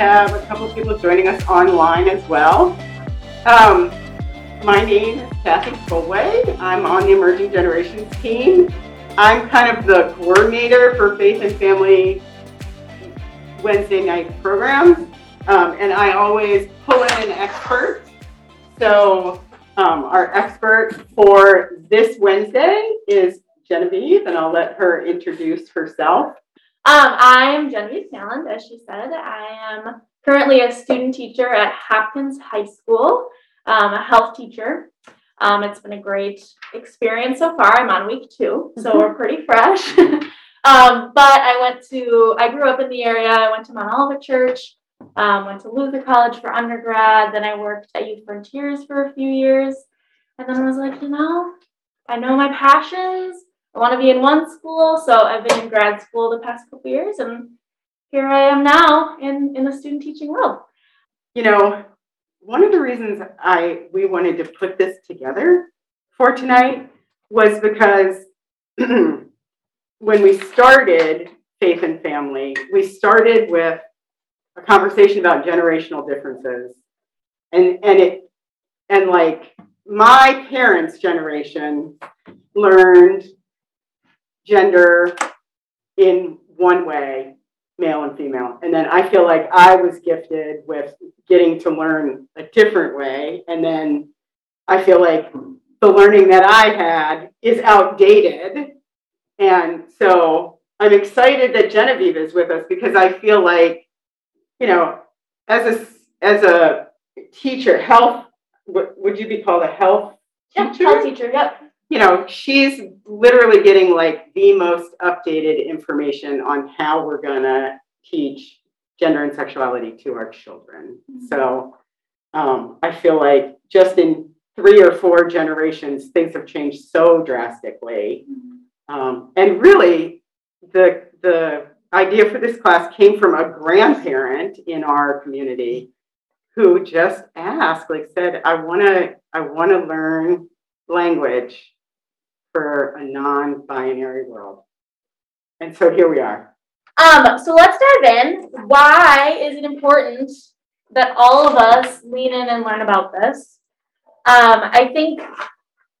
have a couple of people joining us online as well. Um, my name is Kathy Fullway. I'm on the Emerging Generations team. I'm kind of the coordinator for Faith and Family Wednesday night programs, um, and I always pull in an expert. So um, our expert for this Wednesday is Genevieve, and I'll let her introduce herself. Um, I'm Genevieve Sandland, as she said. I am currently a student teacher at Hopkins High School, um, a health teacher. Um, it's been a great experience so far. I'm on week two, so we're pretty fresh. um, but I went to, I grew up in the area. I went to Mount Olivet Church, um, went to Luther College for undergrad. Then I worked at Youth Frontiers for a few years. And then I was like, you know, I know my passions. I want to be in one school. So I've been in grad school the past couple years, and here I am now in, in the student teaching world. You know, one of the reasons I we wanted to put this together for tonight was because when we started Faith and Family, we started with a conversation about generational differences. And and it and like my parents' generation learned gender in one way, male and female. And then I feel like I was gifted with getting to learn a different way. And then I feel like the learning that I had is outdated. And so I'm excited that Genevieve is with us because I feel like, you know, as a as a teacher, health would you be called a health teacher? health teacher, yep you know, she's literally getting like the most updated information on how we're going to teach gender and sexuality to our children. Mm-hmm. So um, I feel like just in three or four generations, things have changed so drastically. Mm-hmm. Um, and really, the the idea for this class came from a grandparent in our community who just asked, like said, I want to I want to learn language for a non-binary world. And so here we are. Um, so let's dive in. Why is it important that all of us lean in and learn about this? Um, I think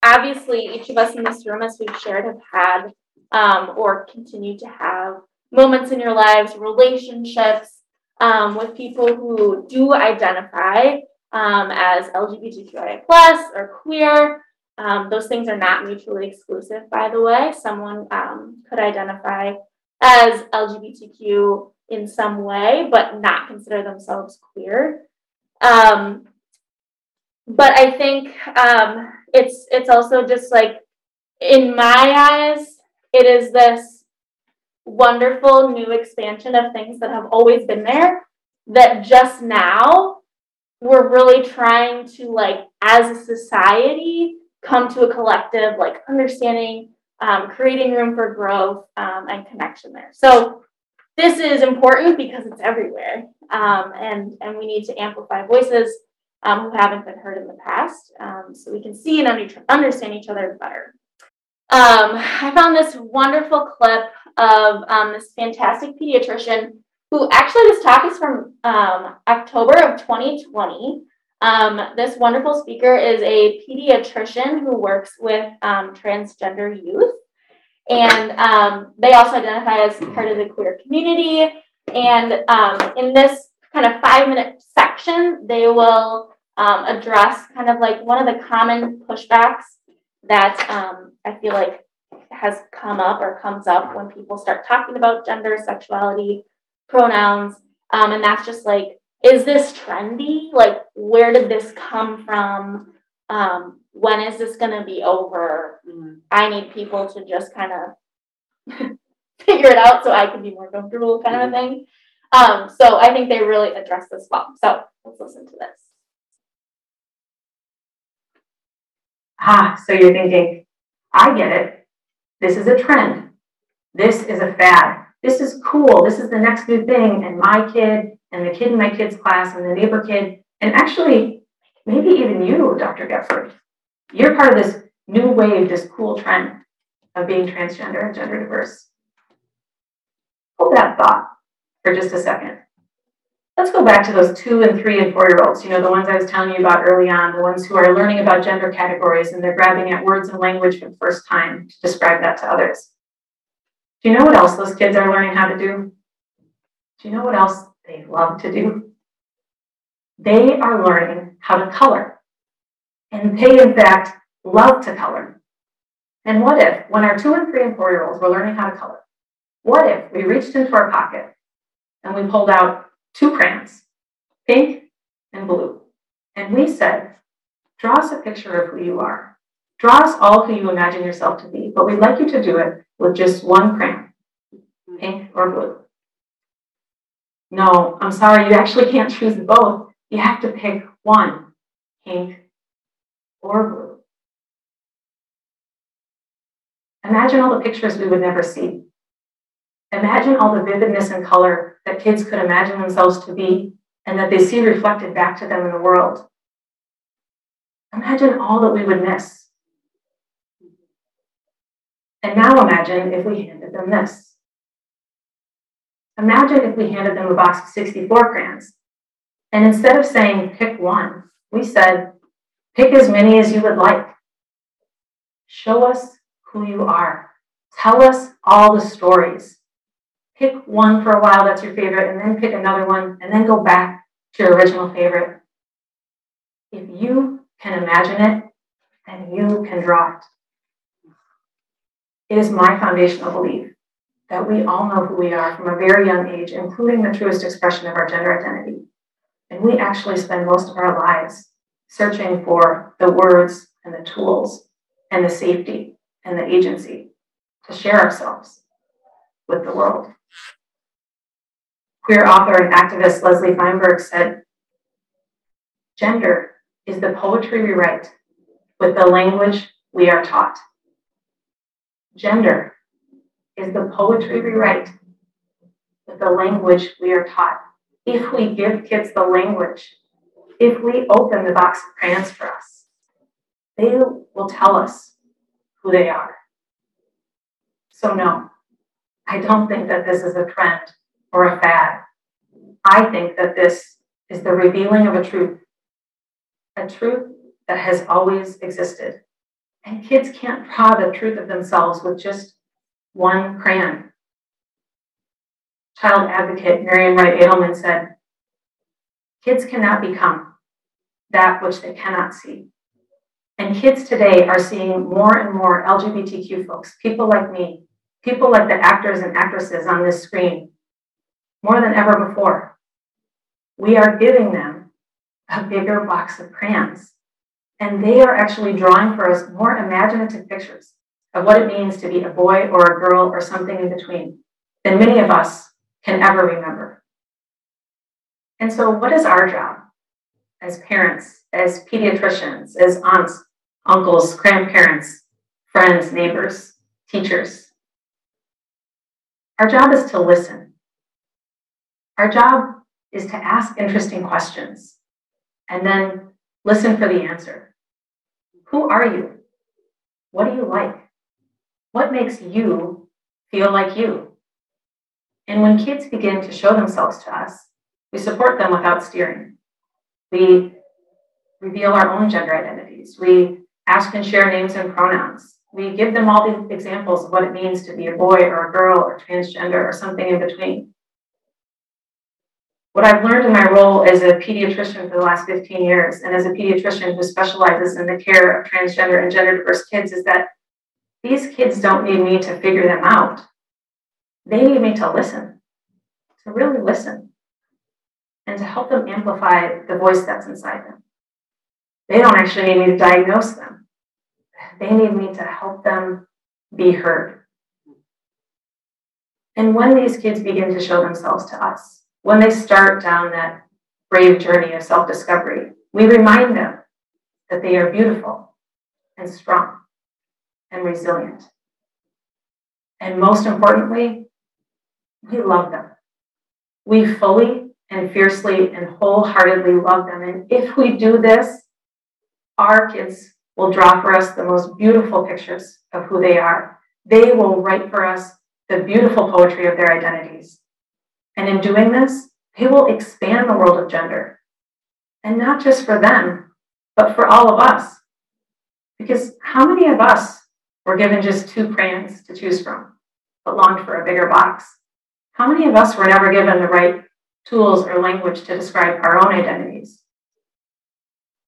obviously each of us in this room, as we've shared, have had um, or continue to have moments in your lives, relationships um, with people who do identify um, as LGBTQIA plus or queer, um, those things are not mutually exclusive, by the way. Someone um, could identify as LGBTQ in some way, but not consider themselves queer. Um, but I think um, it's it's also just like in my eyes, it is this wonderful new expansion of things that have always been there that just now we're really trying to like as a society come to a collective, like understanding, um, creating room for growth um, and connection there. So this is important because it's everywhere, um, and and we need to amplify voices um, who haven't been heard in the past, um, so we can see and under- understand each other better. Um, I found this wonderful clip of this fantastic pediatrician who actually this talk is from October of 2020. Um, this wonderful speaker is a pediatrician who works with um, transgender youth. And um, they also identify as part of the queer community. And um, in this kind of five minute section, they will um, address kind of like one of the common pushbacks that um, I feel like has come up or comes up when people start talking about gender, sexuality, pronouns. and that's just like is this trendy? Like, where did this come from? Um, when is this going to be over? Mm. I need people to just kind of figure it out so I can be more comfortable, kind mm. of a mm-hmm. thing. Um, so I think they really address this well. So let's listen to this. Ah, so you're thinking, I get it. This is a trend. This is a fad. This is cool. This is the next new thing. And my kid and the kid in my kid's class and the neighbor kid, and actually, maybe even you, Dr. Goepferd, you're part of this new wave, this cool trend of being transgender and gender diverse. Hold that thought for just a second. let's go back to those two and three and four year olds, you know, the ones I was telling you about early on, the ones who are learning about gender categories and they're grabbing at words and language for the first time to describe that to others. Do you know what else those kids are learning how to do? Do you know what else they love to do? They are learning how to color. And they, in fact, love to color. And what if, when our two and three and four year olds were learning how to color, what if we reached into our pocket and we pulled out two crayons, pink and blue, and we said, draw us a picture of who you are. Draw us all who you imagine yourself to be, but we'd like you to do it with just one crayon, pink or blue. No, I'm sorry, you actually can't choose both. You have to pick one, pink or blue. Imagine all the pictures we would never see. Imagine all the vividness and color that kids could imagine themselves to be and that they see reflected back to them in the world. Imagine all that we would miss. And now imagine if we handed them this. Imagine if we handed them a box of 64 crayons. And instead of saying pick one, we said pick as many as you would like. Show us who you are. Tell us all the stories. Pick one for a while that's your favorite, and then pick another one, and then go back to your original favorite. If you can imagine it, then you can draw it. It is my foundational belief that we all know who we are from a very young age, including the truest expression of our gender identity. And we actually spend most of our lives searching for the words and the tools and the safety and the agency to share ourselves with the world. Queer author and activist Leslie Feinberg said, Gender is the poetry we write with the language we are taught. Gender is the poetry we write the language we are taught. If we give kids the language, if we open the box of crayons for us, they will tell us who they are. So, no, I don't think that this is a trend or a fad. I think that this is the revealing of a truth, a truth that has always existed. And kids can't draw the truth of themselves with just one crayon. Child advocate Marian Wright Edelman said, Kids cannot become that which they cannot see. And kids today are seeing more and more LGBTQ folks, people like me, people like the actors and actresses on this screen, more than ever before. We are giving them a bigger box of crayons, and they are actually drawing for us more imaginative pictures of what it means to be a boy or a girl or something in between than many of us can ever remember. And so, what is our job as parents, as pediatricians, as aunts, uncles, grandparents, friends, neighbors, teachers? Our job is to listen. Our job is to ask interesting questions and then listen for the answer. Who are you? What do you like? What makes you feel like you? And when kids begin to show themselves to us, we support them without steering. We reveal our own gender identities. We ask and share names and pronouns. We give them all the examples of what it means to be a boy or a girl or transgender or something in between. What I've learned in my role as a pediatrician for the last 15 years, and as a pediatrician who specializes in the care of transgender and gender diverse kids, is that these kids don't need me to figure them out. They need me to listen, to really listen, and to help them amplify the voice that's inside them. They don't actually need me to diagnose them, they need me to help them be heard. And when these kids begin to show themselves to us, when they start down that brave journey of self discovery, we remind them that they are beautiful and strong and resilient. And most importantly, we love them. We fully and fiercely and wholeheartedly love them. And if we do this, our kids will draw for us the most beautiful pictures of who they are. They will write for us the beautiful poetry of their identities. And in doing this, they will expand the world of gender. And not just for them, but for all of us. Because how many of us were given just two crayons to choose from, but longed for a bigger box? How many of us were never given the right tools or language to describe our own identities?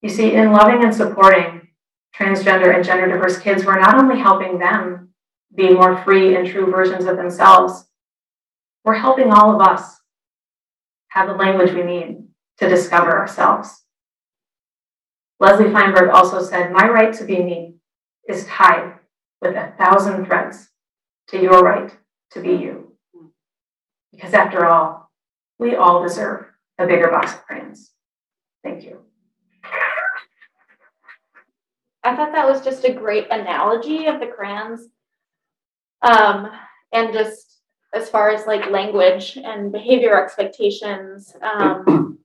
You see, in loving and supporting transgender and gender diverse kids, we're not only helping them be more free and true versions of themselves, we're helping all of us have the language we need to discover ourselves. Leslie Feinberg also said, My right to be me is tied with a thousand threads to your right to be you. Because after all, we all deserve a bigger box of crayons. Thank you. I thought that was just a great analogy of the crayons. Um, and just as far as like language and behavior expectations, um,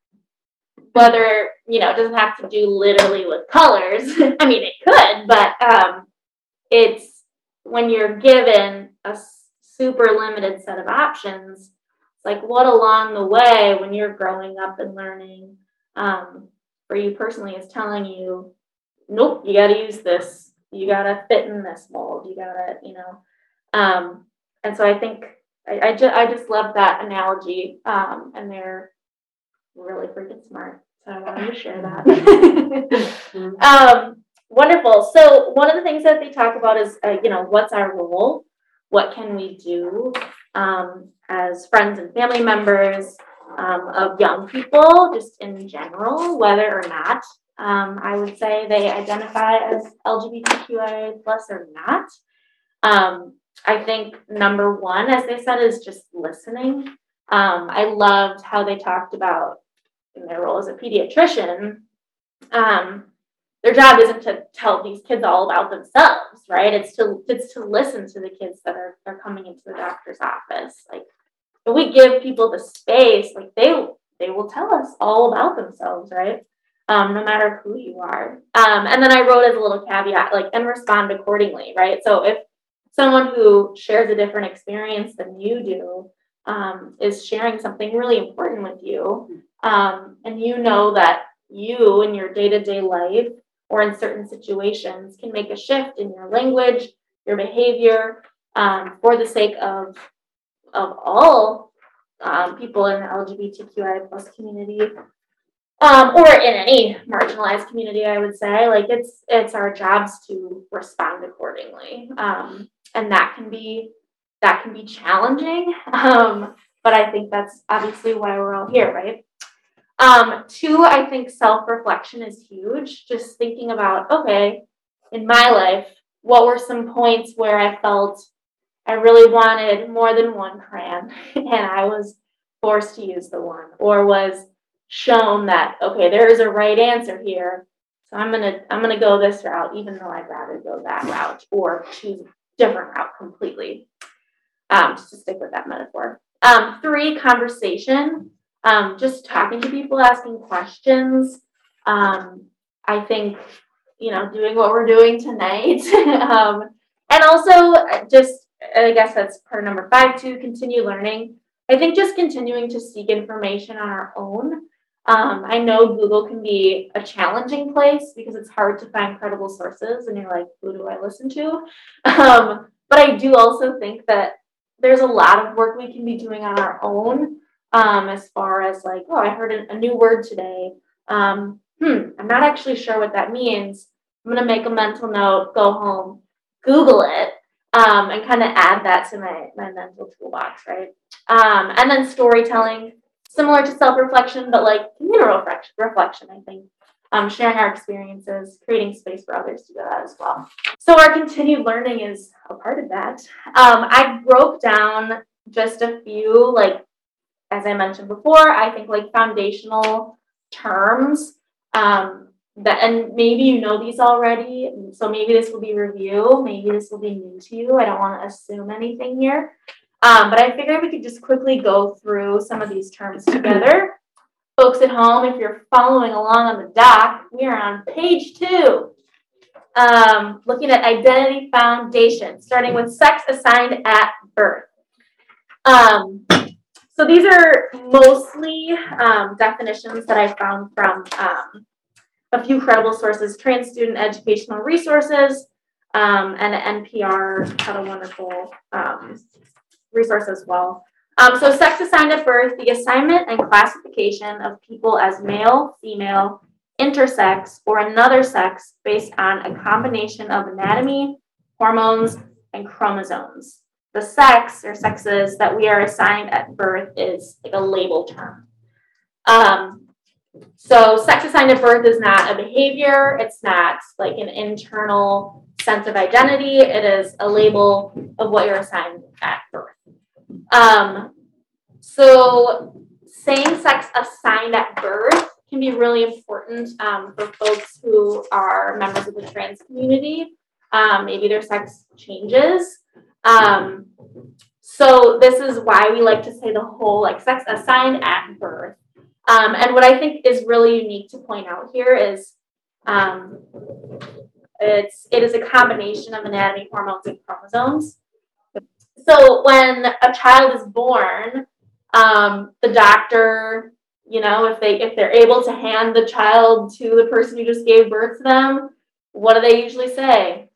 whether, you know, it doesn't have to do literally with colors. I mean, it could, but um, it's when you're given a super limited set of options, it's like what along the way when you're growing up and learning um, for you personally is telling you nope, you got to use this. You got to fit in this mold. You got to, you know. Um, and so I think I, I, ju- I just love that analogy. Um, and they're really freaking smart. So I wanted to share that. um, wonderful. So one of the things that they talk about is, uh, you know, what's our role? What can we do um, as friends and family members um, of young people, just in general, whether or not um, I would say they identify as LGBTQIA plus or not. Um, I think number one, as they said, is just listening. Um, I loved how they talked about in their role as a pediatrician. Um, their job isn't to tell these kids all about themselves, right? It's to it's to listen to the kids that are, are coming into the doctor's office. Like if we give people the space, like they they will tell us all about themselves, right? um, no matter who you are. Um, and then I wrote as a little caveat, like, and respond accordingly, right? So if someone who shares a different experience than you do um, is sharing something really important with you, um, and you know that you in your day to day life or in certain situations can make a shift in your language, your behavior, um, for the sake of of all um, people in the LGBTQI plus community, um, or in any marginalized community, I would say, like it's it's our jobs to respond accordingly, um, and that can be that can be challenging. Um, but I think that's obviously why we're all here, right? Um, two, I think self reflection is huge. Just thinking about, okay, in my life, what were some points where I felt I really wanted more than one crayon and I was forced to use the one, or was shown that okay there is a right answer here. So i'm gonna i'm gonna go this route even though i'd rather go that route or choose a different route completely. Um, just to stick with that metaphor. Um, three conversation um, just talking to people asking questions. Um, i think you know doing what we're doing tonight. Um, and also just i guess that's part number five to continue learning. I think just continuing to seek information on our own. Um, I know Google can be a challenging place because it's hard to find credible sources, and you're like, who do I listen to? Um, but I do also think that there's a lot of work we can be doing on our own um, as far as like, oh, I heard a, new word today. Um, hmm, I'm not actually sure what that means. I'm going to make a mental note, go home, Google it, um, and kind of add that to my, my mental toolbox, right? Um, and then storytelling similar to self-reflection, but like communal reflection, I think. Um, sharing our experiences, creating space for others to do that as well. So our continued learning is a part of that. Um, I broke down just a few, like as I mentioned before, I think like foundational terms um, that, and maybe you know these already. So maybe this will be review, maybe this will be new to you. I don't want to assume anything here. Um, but I figured we could just quickly go through some of these terms together. Folks at home, if you're following along on the doc, we are on page two. Um, looking at identity foundation, starting with sex assigned at birth. Um, So these are mostly um, definitions that I found from um, a few credible sources, Trans Student Educational Resources, um, and NPR had a wonderful um, resource as well. Um, so sex assigned at birth, the assignment and classification of people as male, female, intersex, or another sex based on a combination of anatomy, hormones, and chromosomes. The sex or sexes that we are assigned at birth is like a label term. Um, so sex assigned at birth is not a behavior, it's not like an internal sense of identity, it is a label of what you're assigned at birth. Um, so same sex assigned at birth can be really important um, for folks who are members of the trans community. Um, maybe their sex changes. Um, so this is why we like to say the whole like sex assigned at birth. Um, and what I think is really unique to point out here is um, it's it is a combination of anatomy, hormones, and chromosomes. So when a child is born, um, the doctor, you know, if they if they're able to hand the child to the person who just gave birth to them, what do they usually say?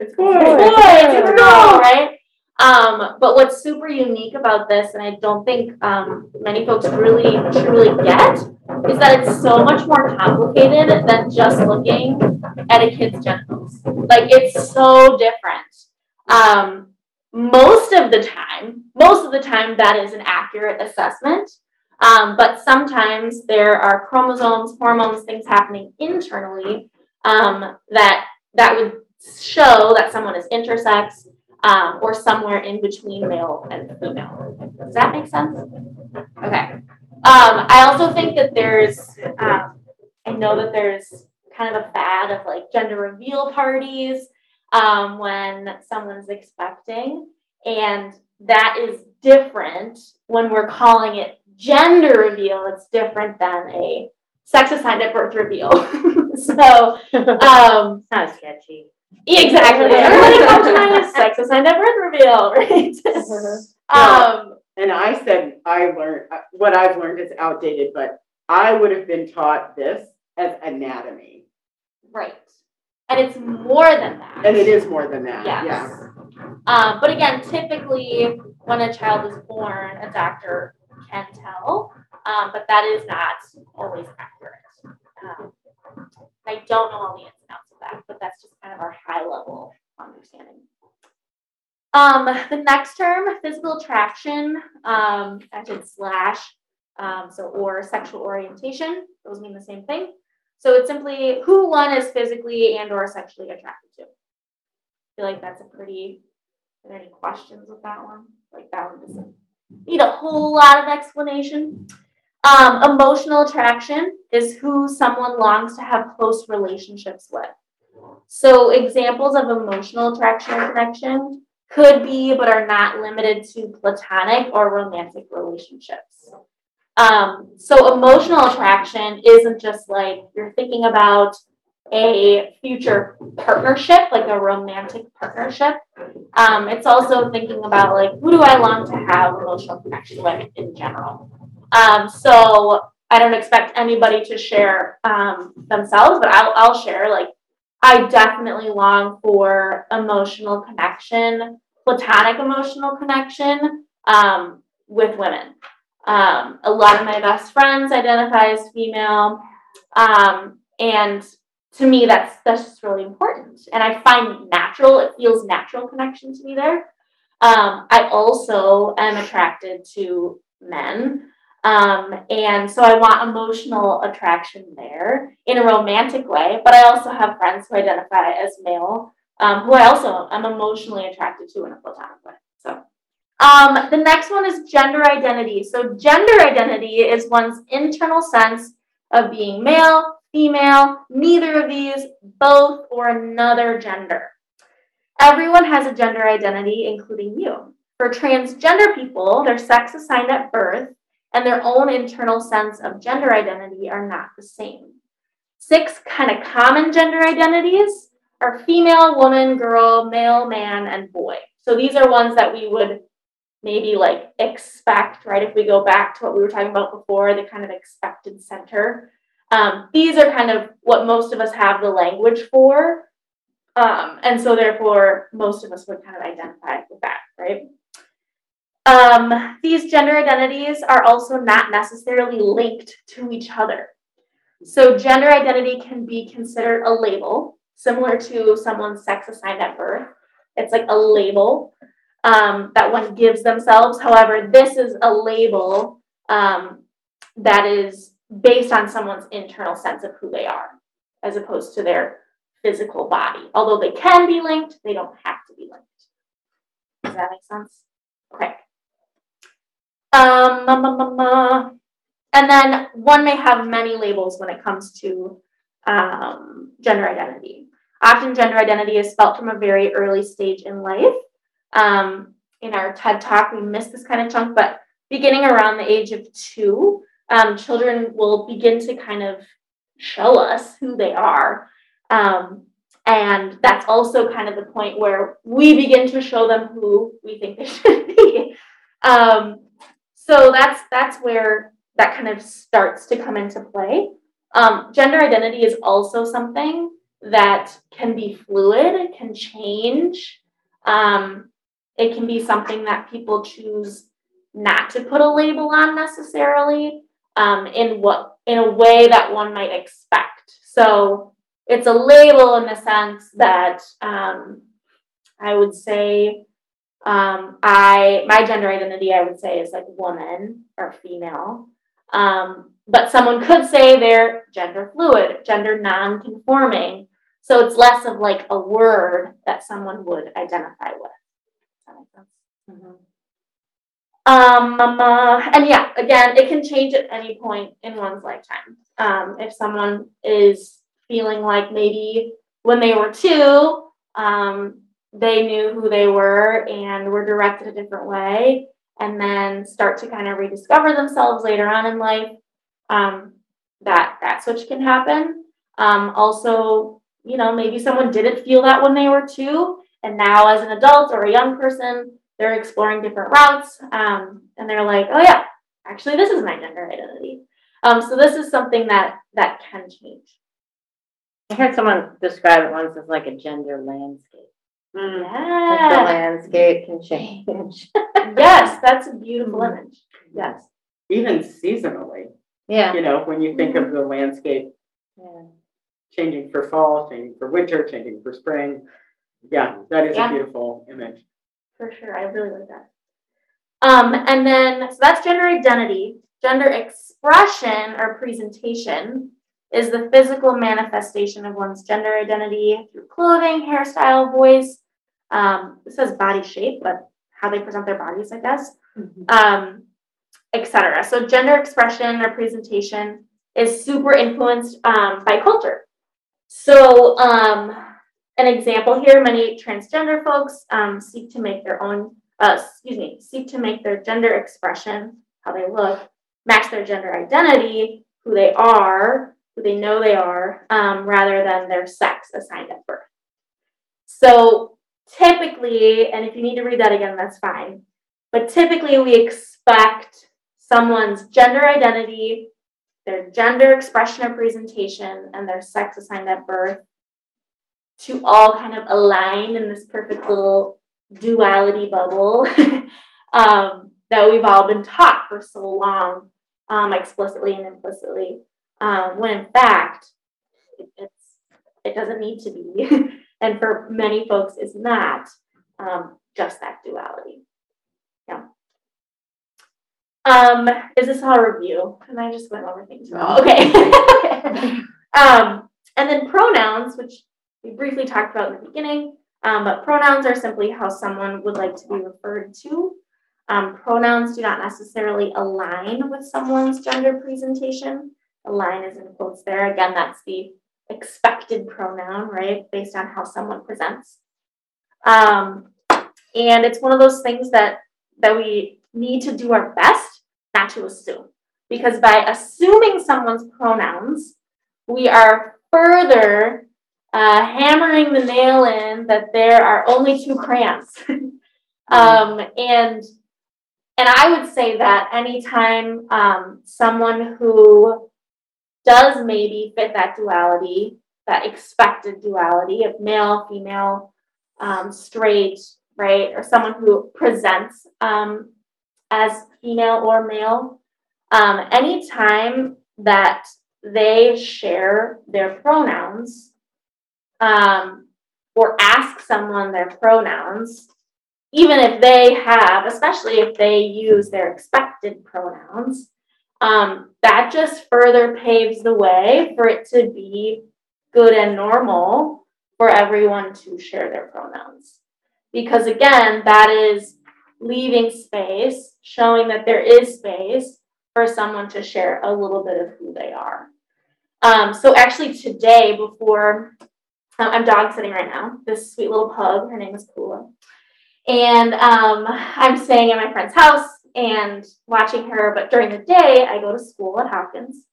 It's boy. It's boy, it's girl, right? Um, but what's super unique about this, and I don't think um, many folks really truly get, is that it's so much more complicated than just looking at a kid's genitals. Like it's so different. Um, most of the time, most of the time, that is an accurate assessment. Um, but sometimes there are chromosomes, hormones, things happening internally um, that that would show that someone is intersex um, or somewhere in between male and female. Does that make sense? Okay. Um, I also think that there's, um, I know that there's kind of a fad of like gender reveal parties um, when someone's expecting, and that is different when we're calling it gender reveal. It's different than a sex assigned at birth reveal. so, um, Sounds sketchy. Exactly. Everybody comes to mind as sex assigned at birth reveal, right? um, And I said, I learned, uh, what I've learned is outdated, but I would have been taught this as anatomy. right. And it's more than that. And it is more than that, Yes. yeah. Um, but again, typically when a child is born, a doctor can tell, um, but that is not always accurate. Um, I don't know all the ins and outs of that, but that's just kind of our high level understanding. Um, the next term, physical attraction, um, I did slash, um, so or sexual orientation, those mean the same thing. So it's simply who one is physically and or sexually attracted to. I feel like that's a pretty, are there any questions with that one? Like that one doesn't need a whole lot of explanation. Um, emotional attraction is who someone longs to have close relationships with. So examples of emotional attraction or connection could be, but are not limited to platonic or romantic relationships. Um, so emotional attraction isn't just like you're thinking about a future partnership, like a romantic partnership. Um, it's also thinking about like who do I long to have emotional connection with in general. Um, so I don't expect anybody to share um, themselves, but I'll, I'll share like I definitely long for emotional connection, platonic emotional connection um, with women. Um, a lot of my best friends identify as female, um, and to me, that's that's just really important. And I find natural; it feels natural connection to me there. Um, I also am attracted to men. Um, and so I want emotional attraction there in a romantic way, but I also have friends who identify as male, um, who I also am emotionally attracted to in a platonic way. So, um, the next one is gender identity. So, gender identity is one's internal sense of being male, female, neither of these, both, or another gender. Everyone has a gender identity, including you. For transgender people, their sex assigned at birth and their own internal sense of gender identity are not the same. Six kind of common gender identities are female, woman, girl, male, man, and boy. So these are ones that we would maybe like expect, right? If we go back to what we were talking about before, the kind of expected center. Um, these are kind of what most of us have the language for. Um, and so therefore, most of us would kind of identify with that, right? Um, these gender identities are also not necessarily linked to each other. So gender identity can be considered a label, similar to someone's sex assigned at birth. It's like a label um, that one gives themselves. However, this is a label um, that is based on someone's internal sense of who they are, as opposed to their physical body. Although they can be linked, they don't have to be linked. Does that make sense? Okay. Um, ma, ma, ma, ma. and then one may have many labels when it comes to um, gender identity. Often, gender identity is felt from a very early stage in life. Um, in our TED talk, we missed this kind of chunk, but beginning around the age of two, um, children will begin to kind of show us who they are. Um, and that's also kind of the point where we begin to show them who we think they should be. Um, so that's that's where that kind of starts to come into play. Um, gender identity is also something that can be fluid, it can change. Um, it can be something that people choose not to put a label on necessarily um, in what in a way that one might expect. So it's a label in the sense that um, I would say um, I my gender identity I would say is like woman or female. Um, but someone could say they're gender fluid, gender non-conforming. So it's less of like a word that someone would identify with. Does that make sense? Mhm. Um, um, uh, and yeah, again, it can change at any point in one's lifetime. Um, if someone is feeling like maybe when they were two, um, they knew who they were and were directed a different way, and then start to kind of rediscover themselves later on in life, um, that that switch can happen. Um, also, you know, maybe someone didn't feel that when they were two, and now as an adult or a young person, they're exploring different routes, um, and they're like, oh yeah, actually, this is my gender identity. Um, so this is something that that can change. I heard someone describe it once as like a gender landscape. Like the Yeah. landscape can change. yes, that's a beautiful image. Yes. Even seasonally, Yeah, you know, when you think of the landscape yeah. changing for fall, changing for winter, changing for spring. Yeah, that is a Yeah. beautiful image. For sure, I really like that. Um, and then, so that's gender identity. Gender expression or presentation is the physical manifestation of one's gender identity through clothing, hairstyle, voice. Um, it says body shape, but how they present their bodies, I guess, um, etc. So, gender expression or presentation is super influenced um, by culture. So, um, an example here, many transgender folks um, seek to make their own, uh, excuse me, seek to make their gender expression, how they look, match their gender identity, who they are, who they know they are, um, rather than their sex assigned at birth. So typically, and if you need to read that again, that's fine. But typically, we expect someone's gender identity, their gender expression or presentation, and their sex assigned at birth to all kind of align in this perfect little duality bubble um, that we've all been taught for so long, um, explicitly and implicitly. Um, when in fact, it, it's it doesn't need to be, and for many folks, it's not um, just that duality. Yeah. Um, is this all review? Am I just going over things? Okay. um, and then pronouns, which we briefly talked about in the beginning, um, but pronouns are simply how someone would like to be referred to. Um, pronouns do not necessarily align with someone's gender presentation. Align is in quotes there. Again, that's the expected pronoun, right? Based on how someone presents. Um, and it's one of those things that that we need to do our best not to assume. Because by assuming someone's pronouns, we are further uh, hammering the nail in that there are only two crayons. um, and and I would say that anytime um, someone who does maybe fit that duality, that expected duality of male, female, um, straight, right, or someone who presents um, as female or male, um, anytime that they share their pronouns um, or ask someone their pronouns, even if they have, especially if they use their expected pronouns, um, that just further paves the way for it to be good and normal for everyone to share their pronouns. Because again, that is leaving space, showing that there is space for someone to share a little bit of who they are. Um, so actually today, before uh, I'm dog sitting right now, this sweet little pug, her name is Kula. And um, I'm staying at my friend's house and watching her, but during the day, I go to school at Hopkins.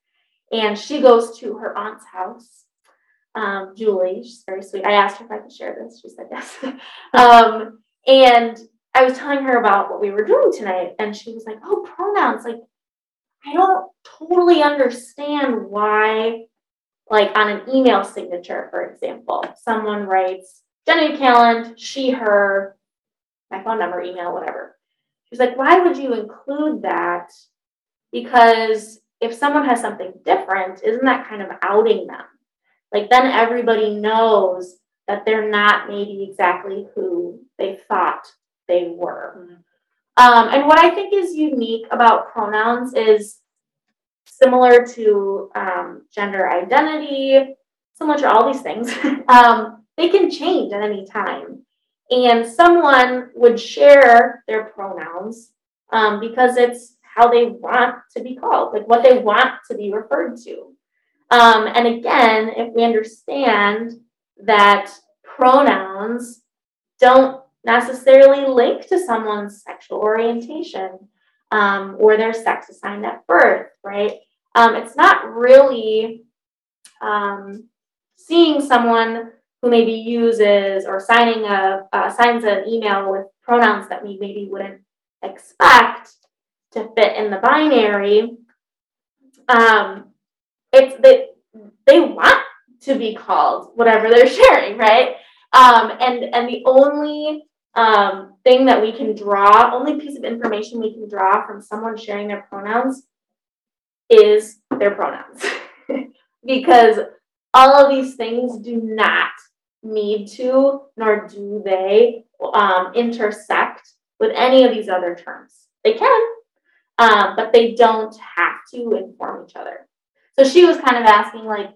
And she goes to her aunt's house um, Julie. She's very sweet. I asked her if I could share this. She said yes. um, and I was telling her about what we were doing tonight, and she was like, "Oh, pronouns. Like, I don't totally understand why, like, on an email signature, for example, someone writes Jenny Calland, she, her, my phone number, email, whatever. She's like, why would you include that? Because if someone has something different, isn't that kind of outing them? Like then everybody knows that they're not maybe exactly who they thought they were. Um, and what I think is unique about pronouns is similar to um, gender identity, similar to all these things. um, they can change at any time. And someone would share their pronouns um, because it's how they want to be called, like what they want to be referred to. Um, and again, if we understand that pronouns don't necessarily link to someone's sexual orientation um, or their sex assigned at birth, right? Um, it's not really um, seeing someone who maybe uses or signing a uh, signs an email with pronouns that we maybe wouldn't expect to fit in the binary. Um, it's they they want to be called whatever they're sharing, right? Um, and and the only um, thing that we can draw, only piece of information we can draw from someone sharing their pronouns is their pronouns, because all of these things do not need to, nor do they um, intersect with any of these other terms. They can, um, but they don't have to inform each other. So she was kind of asking, like,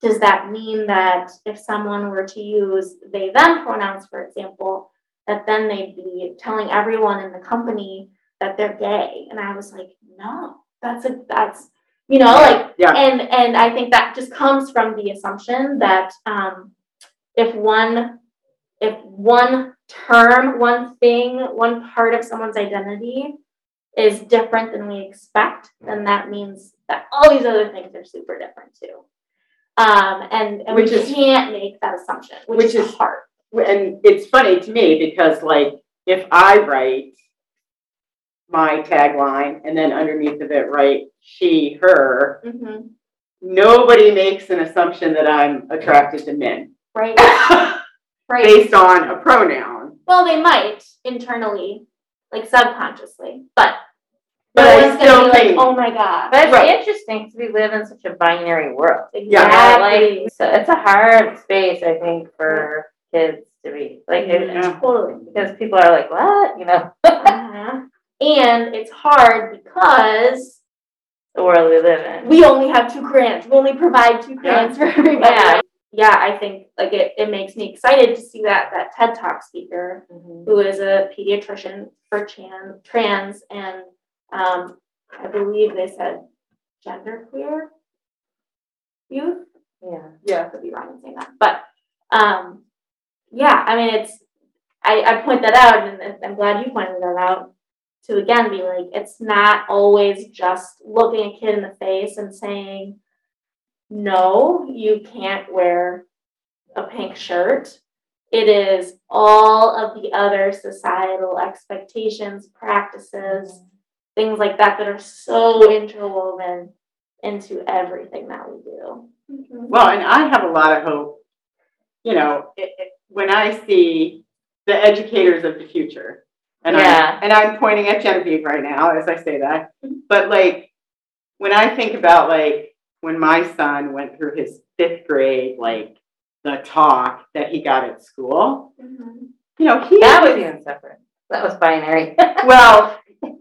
does that mean that if someone were to use they them pronouns, for example, that then they'd be telling everyone in the company that they're gay? And I was like, no, that's a that's you know like Yeah. and and I think that just comes from the assumption that um, if one if one term, one thing, one part of someone's identity is different than we expect, then that means that all these other things are super different too. Um, and, and we Which is- can't make that assumption, which, Which is is- hard. And it's funny to me because like, if I write my tagline and then underneath of it write she, her, Mhm. nobody makes an assumption that I'm attracted to men Right, right. based on a pronoun. Well, they might internally, like subconsciously, but But no I one's still gonna be like, oh my god. But it's Right. interesting because we live in such a binary world. Yeah. Exactly. Like, so it's a hard space, I think, for kids to be like, it- Yeah. Totally. because people are like, what? You know, Uh-huh. And it's hard because the world we live in. we only have two crayons. We only provide two crayons for everybody. Yeah. Yeah, I think like it, it makes me excited to see that that TED Talk speaker Mhm. who is a pediatrician for chan, trans and um, I believe they said genderqueer youth. Yeah. Yeah, I could be wrong in saying that, but um, yeah, I mean it's I, I point that out and I'm glad you pointed that out to again be like it's not always just looking a kid in the face and saying no, you can't wear a pink shirt. It is all of the other societal expectations, practices, things like that that are so interwoven into everything that we do. Mm-hmm. Well, and I have a lot of hope, you know, it, it, when I see the educators of the future. And Yeah. I, and I'm pointing at Genevieve right now as I say that, mm-hmm. but like, when I think about like, when my son went through his fifth grade, like, the talk that he got at school, mm-hmm. you know, he That was was, even separate. That was binary. well,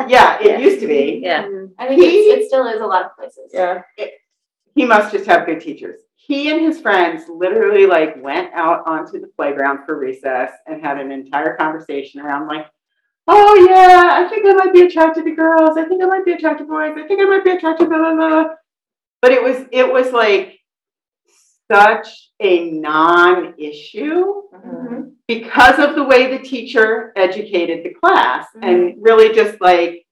yeah, Yeah. it used to be. Yeah. Mm-hmm. I think He- it still is a lot of places. Yeah. he must just have good teachers. He and his friends literally like went out onto the playground for recess and had an entire conversation around like, oh yeah, I think I might be attracted to girls. I think I might be attracted to boys. I think I might be attracted to blah blah blah. But it was it was like such a non-issue Mhm. because of the way the teacher educated the class and really just like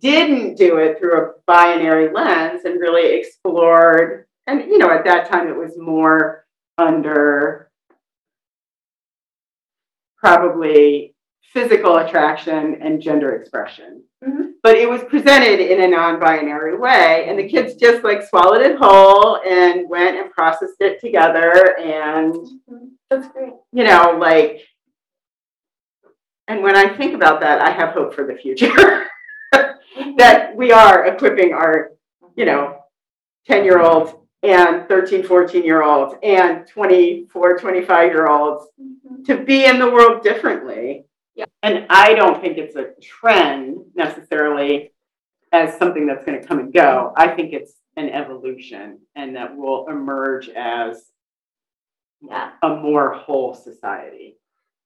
didn't do it through a binary lens and really explored and you know at that time it was more under probably physical attraction and gender expression Mhm. But it was presented in a non-binary way and the kids just like swallowed it whole and went and processed it together and That's great. you know, like, and when I think about that, I have hope for the future. that we are equipping our, you know, 10 year olds and 13, 14 year olds and 24, 25 year olds Mhm. to be in the world differently. Yeah. And I don't think it's a trend necessarily as something that's going to come and go. I think it's an evolution and that will emerge as Yeah. a more whole society.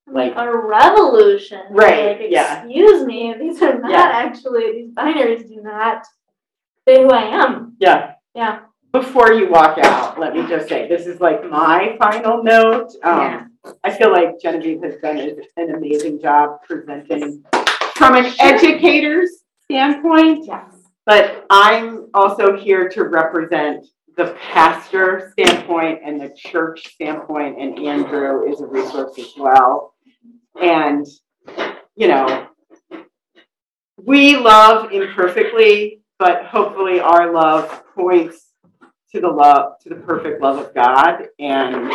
Like Like- a revolution. Right, Like, yeah. Excuse me, these are not Yeah. actually, these binaries do not say who I am. Yeah. Yeah. Before you walk out, let me just say, this is like my final note. Um, I feel like Genevieve has done an amazing job presenting from an educator's standpoint. Yes. But I'm also here to represent the pastor standpoint and the church standpoint, and Andrew is a resource as well. And, you know, we love imperfectly, but hopefully our love points to the love, to the perfect love of God. And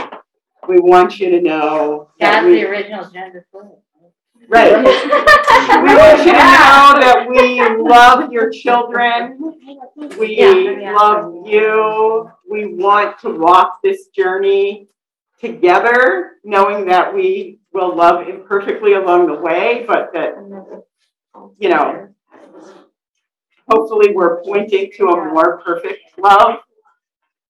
we want you to know that That's we, the original gender fluid. right. We want you to know that we love your children. We Yeah. love you. We want to walk this journey together, knowing that we will love imperfectly along the way, but that You know. hopefully we're pointing to a more perfect love.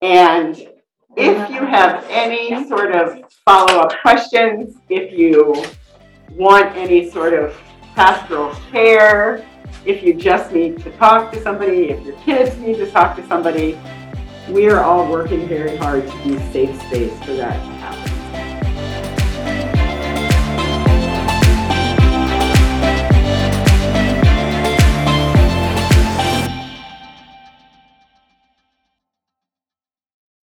And if you have any sort of follow-up questions, if you want any sort of pastoral care, if you just need to talk to somebody, if your kids need to talk to somebody, we are all working very hard to be safe space for that to happen.